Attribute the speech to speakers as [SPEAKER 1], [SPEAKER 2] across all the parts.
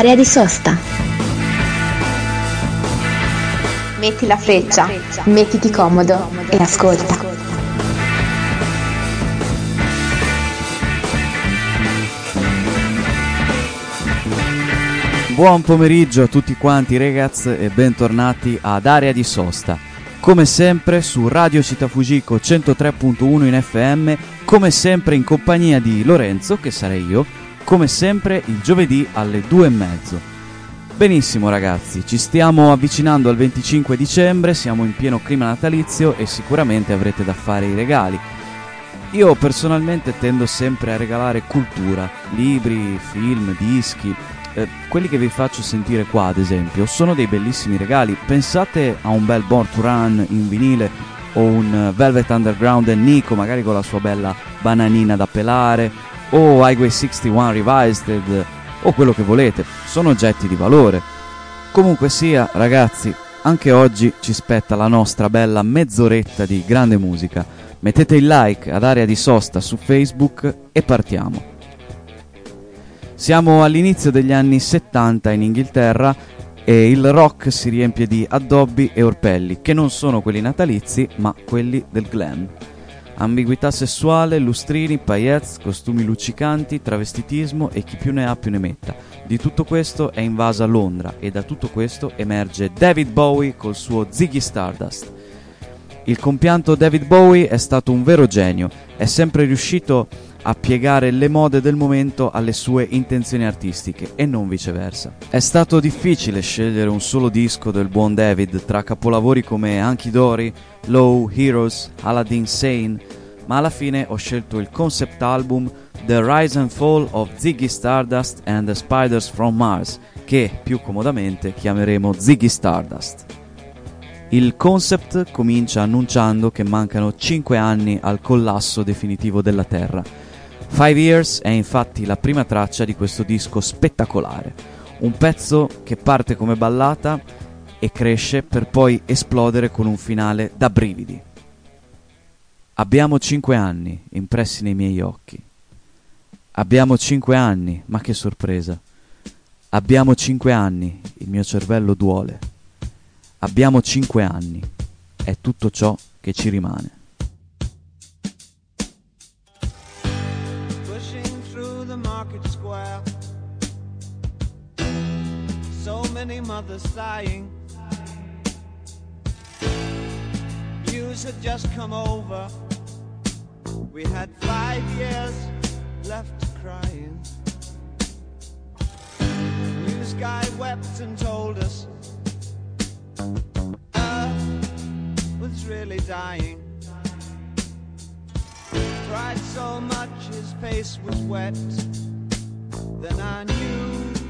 [SPEAKER 1] Area di sosta.
[SPEAKER 2] Metti la freccia, mettiti comodo e ascolta.
[SPEAKER 3] Buon pomeriggio a tutti quanti ragazzi e bentornati ad Area di Sosta. Come sempre su Radio Città Fujiko 103.1 in FM, come sempre in compagnia di Lorenzo, che sarei io, come sempre il giovedì alle 2 e mezzo. Benissimo ragazzi, ci stiamo avvicinando al 25 dicembre, siamo in pieno clima natalizio e sicuramente avrete da fare i regali. Io personalmente tendo sempre a regalare cultura, libri, film, dischi, eh, quelli che vi faccio sentire qua, ad esempio, sono dei bellissimi regali. Pensate a un bel Born to Run in vinile o un Velvet Underground e Nico, magari con la sua bella bananina da pelare, o Highway 61 Revised, o quello che volete. Sono oggetti di valore. Comunque sia, ragazzi, anche oggi ci spetta la nostra bella mezz'oretta di grande musica. Mettete il like ad area di sosta su Facebook e partiamo. Siamo all'inizio degli anni 70 in Inghilterra e il rock si riempie di addobbi e orpelli, che non sono quelli natalizi, ma quelli del glam. Ambiguità sessuale, lustrini, paillettes, costumi luccicanti, travestitismo e chi più ne ha più ne metta. Di tutto questo è invasa Londra e da tutto questo emerge David Bowie col suo Ziggy Stardust. Il compianto David Bowie è stato un vero genio, è sempre riuscito a a piegare le mode del momento alle sue intenzioni artistiche e non viceversa. È stato difficile scegliere un solo disco del buon David tra capolavori come Anki Dory, Low, Heroes, Aladdin Sane, ma alla fine ho scelto il concept album The Rise and Fall of Ziggy Stardust and the Spiders from Mars, che più comodamente chiameremo Ziggy Stardust. Il concept comincia annunciando che mancano 5 anni al collasso definitivo della Terra Five Years è infatti la prima traccia di questo disco spettacolare, un pezzo che parte come ballata e cresce per poi esplodere con un finale da brividi. Abbiamo cinque anni impressi nei miei occhi. Abbiamo cinque anni, ma che sorpresa. Abbiamo cinque anni, il mio cervello duole. Abbiamo cinque anni, è tutto ciò che ci rimane. Many mothers sighing. News had just come over. We had five years left crying. News guy wept and told us Earth was really dying. Cried so much his face was wet. Then I knew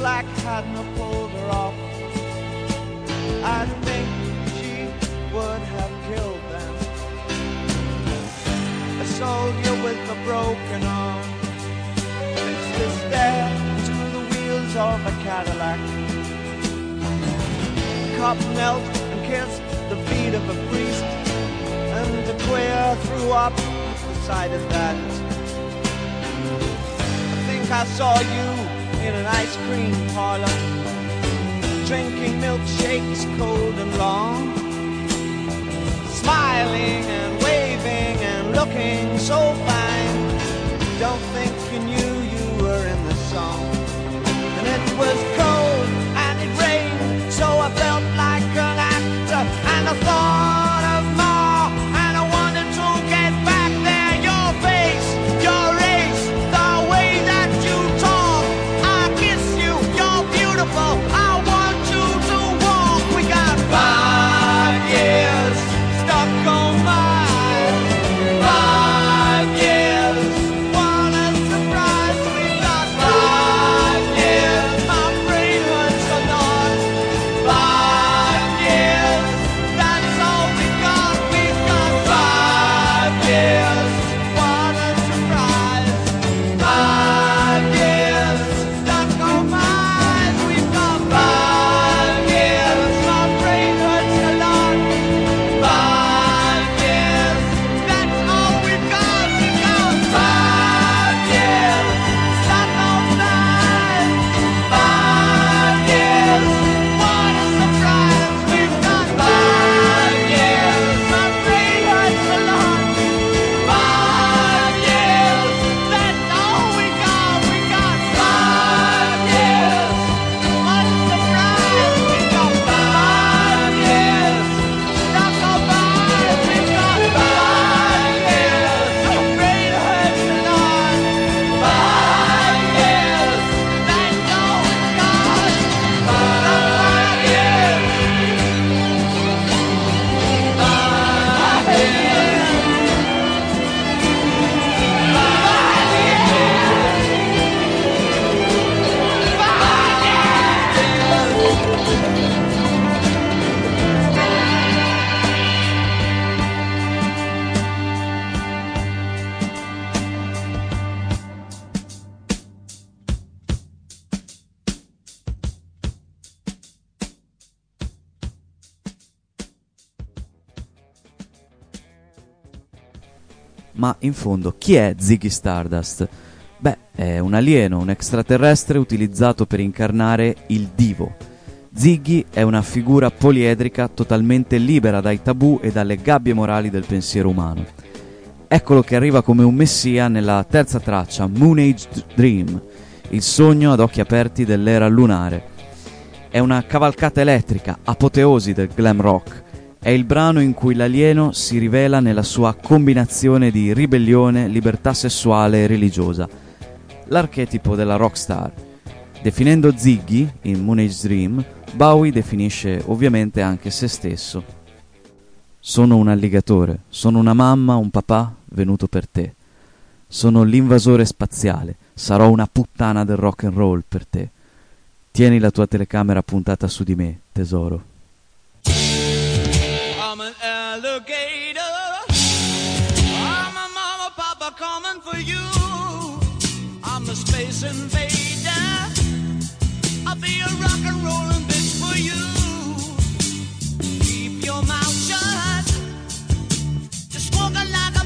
[SPEAKER 3] black hadn't pulled her off, I think she would have killed them. A soldier with a broken arm fixed his stare to the wheels of a Cadillac. The cop knelt and kissed the feet of a priest, and the queer threw up of that. I think I saw you in an ice cream parlor, drinking milkshakes cold and long, smiling and waving and looking so fine. Don't think you knew you were in the song. And it was Ma in fondo, chi è Ziggy Stardust? Beh, è un alieno, un extraterrestre utilizzato per incarnare il divo. Ziggy è una figura poliedrica totalmente libera dai tabù e dalle gabbie morali del pensiero umano. Eccolo che arriva come un messia nella terza traccia, Moon Age Dream, il sogno ad occhi aperti dell'era lunare. È una cavalcata elettrica, apoteosi del glam rock. È il brano in cui l'alieno si rivela nella sua combinazione di ribellione, libertà sessuale e religiosa l'archetipo della rockstar. Definendo Ziggy in Moon Age Dream, Bowie definisce ovviamente anche se stesso. Sono un alligatore, sono una mamma, un papà venuto per te. Sono l'invasore spaziale, sarò una puttana del rock and roll per te. Tieni la tua telecamera puntata su di me, tesoro. I'm an alligator. I'm a mama, papa coming for you. I'm the space invader. I'll be a rock and rollin' bitch for you. Keep your mouth shut. Just walking like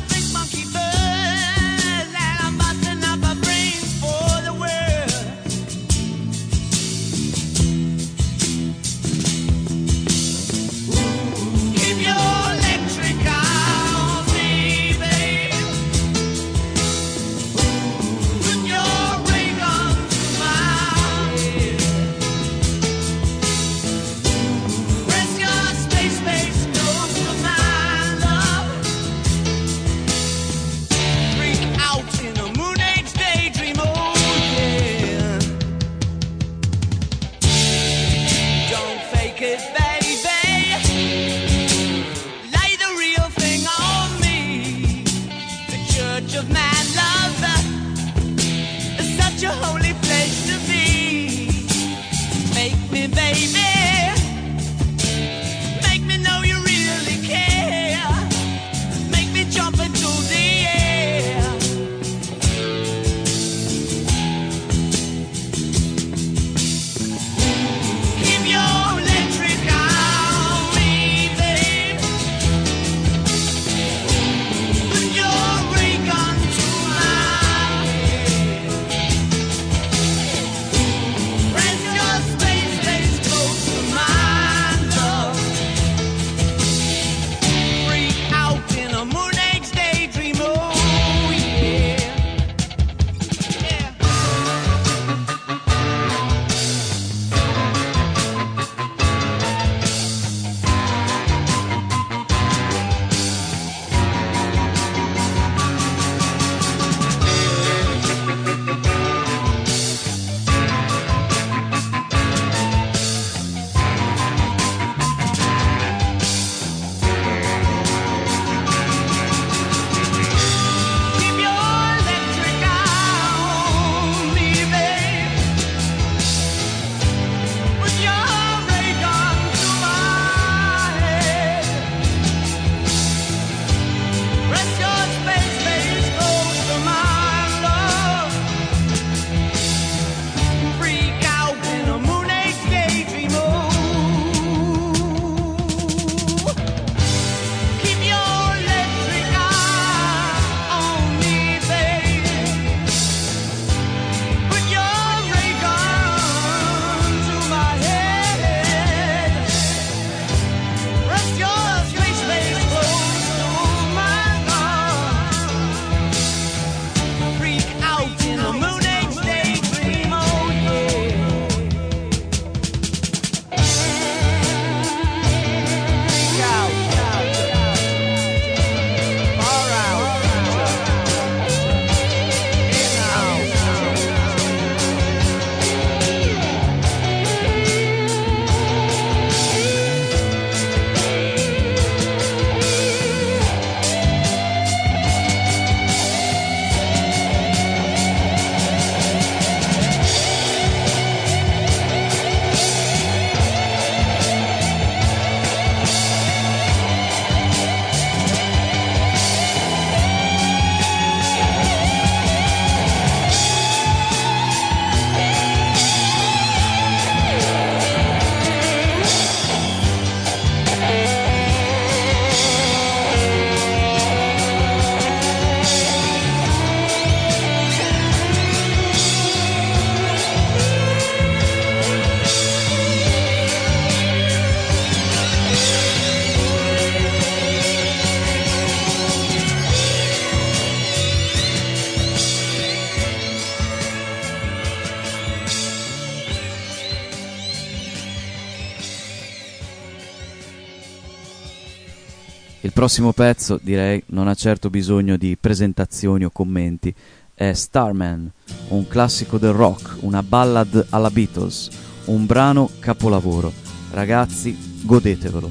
[SPEAKER 3] prossimo pezzo, direi, non ha certo bisogno di presentazioni o commenti. È Starman, un classico del rock, una ballad alla Beatles, un brano capolavoro. Ragazzi, godetevelo.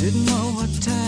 [SPEAKER 1] Didn't know what time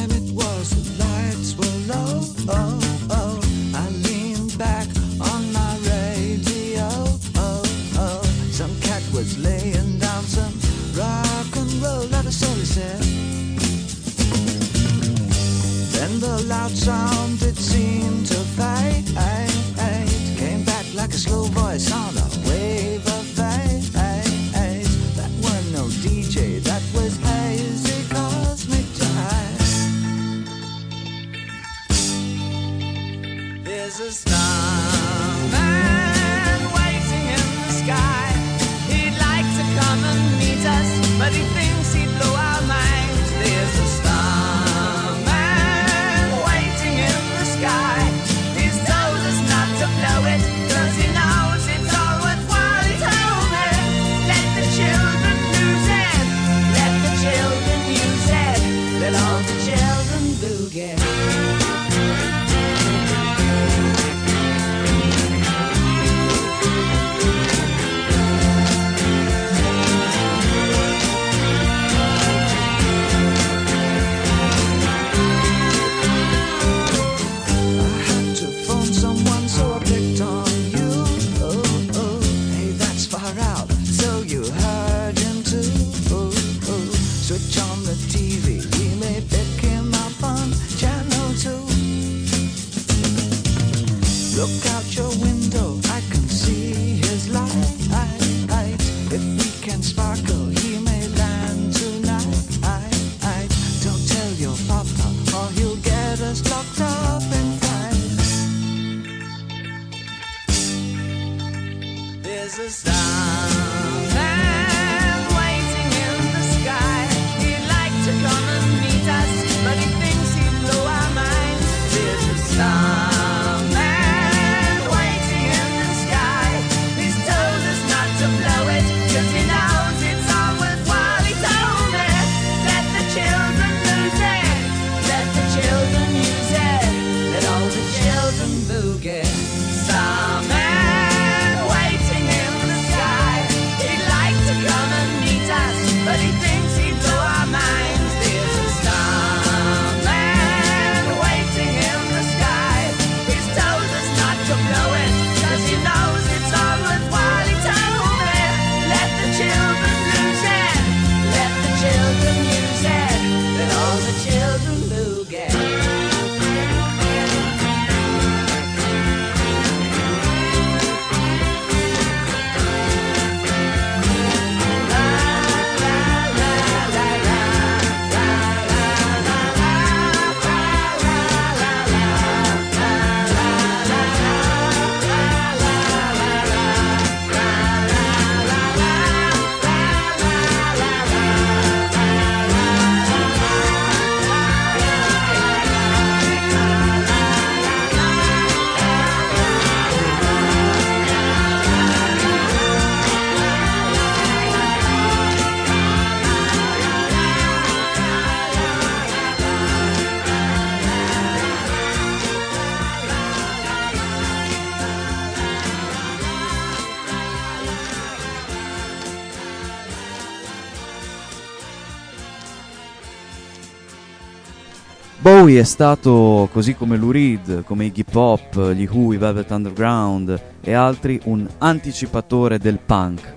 [SPEAKER 3] lui è stato, così come Lou Reed, come Iggy Pop, gli Who, i Velvet Underground e altri, un anticipatore del punk.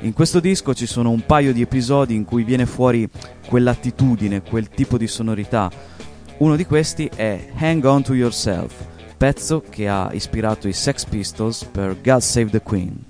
[SPEAKER 3] In questo disco ci sono un paio di episodi in cui viene fuori quell'attitudine, quel tipo di sonorità. Uno di questi è Hang On To Yourself, pezzo che ha ispirato i Sex Pistols per God Save the Queen.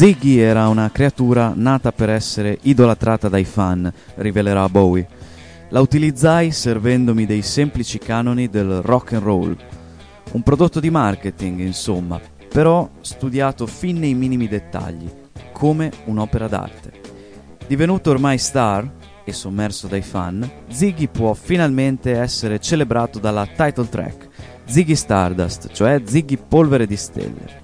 [SPEAKER 3] Ziggy era una creatura nata per essere idolatrata dai fan, rivelerà Bowie. La utilizzai servendomi dei semplici canoni del rock and roll. Un prodotto di marketing, insomma, però studiato fin nei minimi dettagli, come un'opera d'arte. Divenuto ormai star e sommerso dai fan, Ziggy può finalmente essere celebrato dalla title track, Ziggy Stardust, cioè Ziggy Polvere di Stelle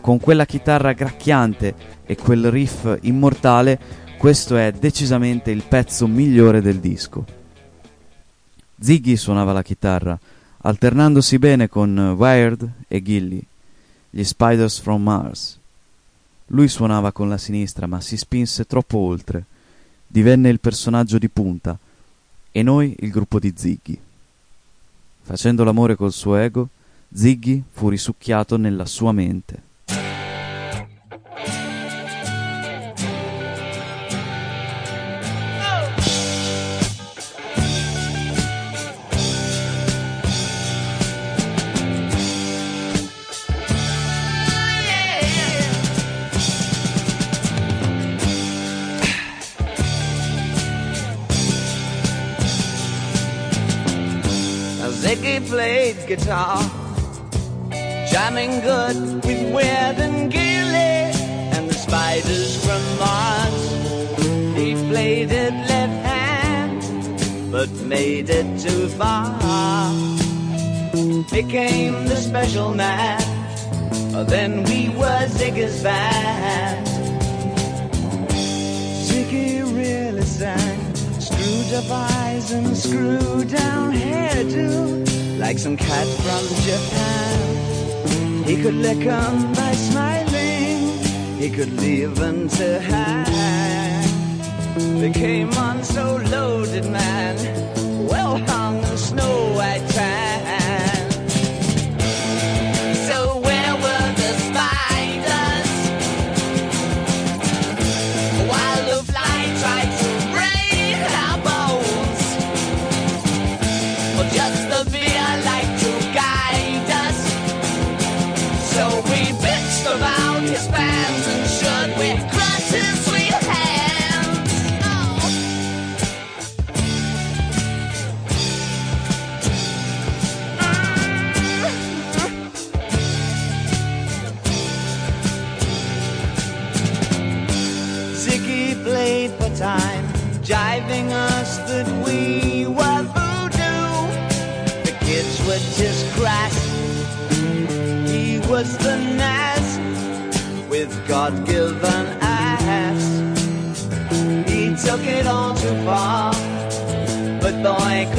[SPEAKER 3] con quella chitarra gracchiante e quel riff immortale, questo è decisamente il pezzo migliore del disco. Ziggy suonava la chitarra, alternandosi bene con Wired e Gilly, gli Spiders from Mars. Lui suonava con la sinistra, ma si spinse troppo oltre. Divenne il personaggio di punta e noi il gruppo di Ziggy. Facendo l'amore col suo ego, Ziggy fu risucchiato nella sua mente.
[SPEAKER 1] Played guitar, jamming good with Weird and Gilly and the spiders from Mars. He played it left hand, but made it too far. Became the special man. Then we were Ziggy's band. Ziggy really sang. Screwed up eyes and screwed down hairdo, like some cat from Japan. He could lick 'em by smiling, he could leave them to hang. They came on so loaded, man, well hung in snow white tan.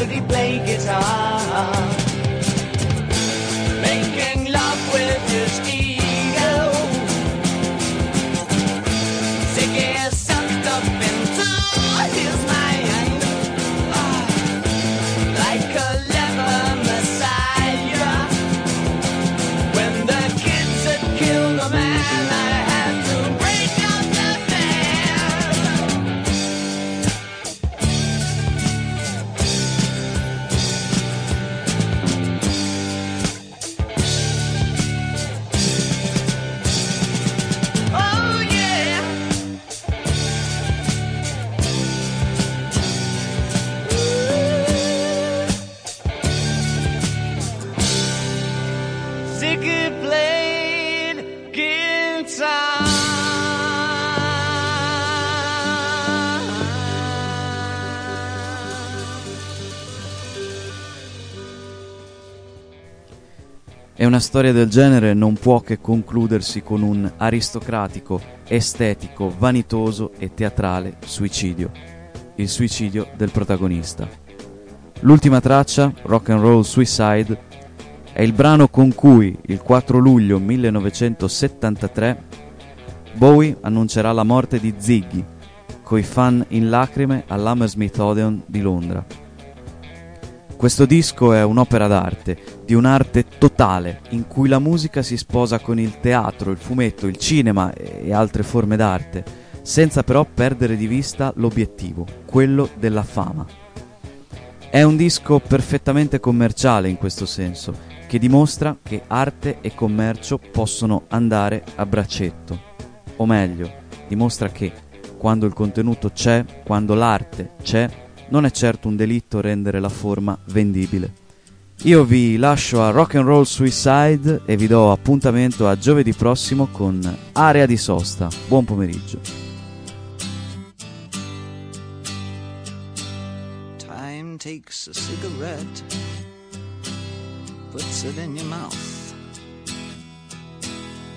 [SPEAKER 1] Could he play guitar.
[SPEAKER 3] Una storia del genere non può che concludersi con un aristocratico, estetico, vanitoso e teatrale suicidio. Il suicidio del protagonista. L'ultima traccia, Rock and Roll Suicide, è il brano con cui il 4 luglio 1973 Bowie annuncerà la morte di Ziggy, coi fan in lacrime all'Hammersmith Odeon di Londra. Questo disco è un'opera d'arte, di un'arte totale, in cui la musica si sposa con il teatro, il fumetto, il cinema e altre forme d'arte, senza però perdere di vista l'obiettivo, quello della fama. È un disco perfettamente commerciale in questo senso, che dimostra che arte e commercio possono andare a braccetto. O meglio, dimostra che quando il contenuto c'è, quando l'arte c'è, non è certo un delitto rendere la forma vendibile. Io vi lascio a Rock and Roll Suicide e vi do appuntamento a giovedì prossimo con Area di Sosta. Buon pomeriggio.
[SPEAKER 1] Time takes a cigarette, puts it in your mouth.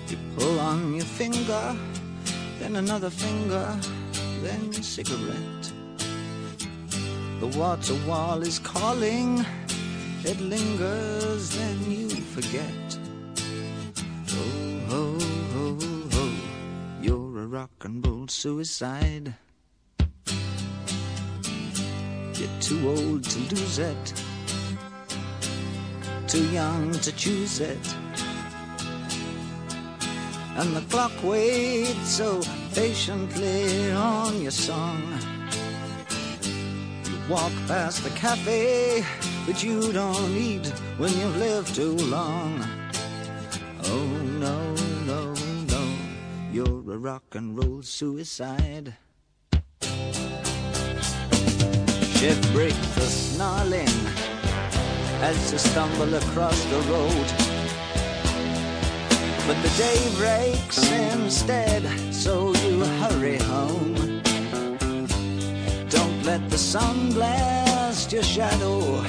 [SPEAKER 1] You pull on your finger, then another finger, then cigarette. The water wall is calling, it lingers, then you forget. Oh, ho, ho, ho, you're a rock and roll suicide. You're too old to lose it, too young to choose it. And the clock waits so patiently on your song. Walk past the cafe, but you don't eat when you've lived too long. Oh no, no, no, you're a rock and roll suicide. Ship break the snarling as you stumble across the road. But the day breaks instead, so you hurry home. Let the sun blast your shadow.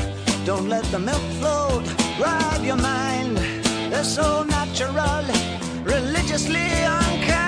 [SPEAKER 1] Don't let the milk float rob your mind. They're so natural, religiously unkind.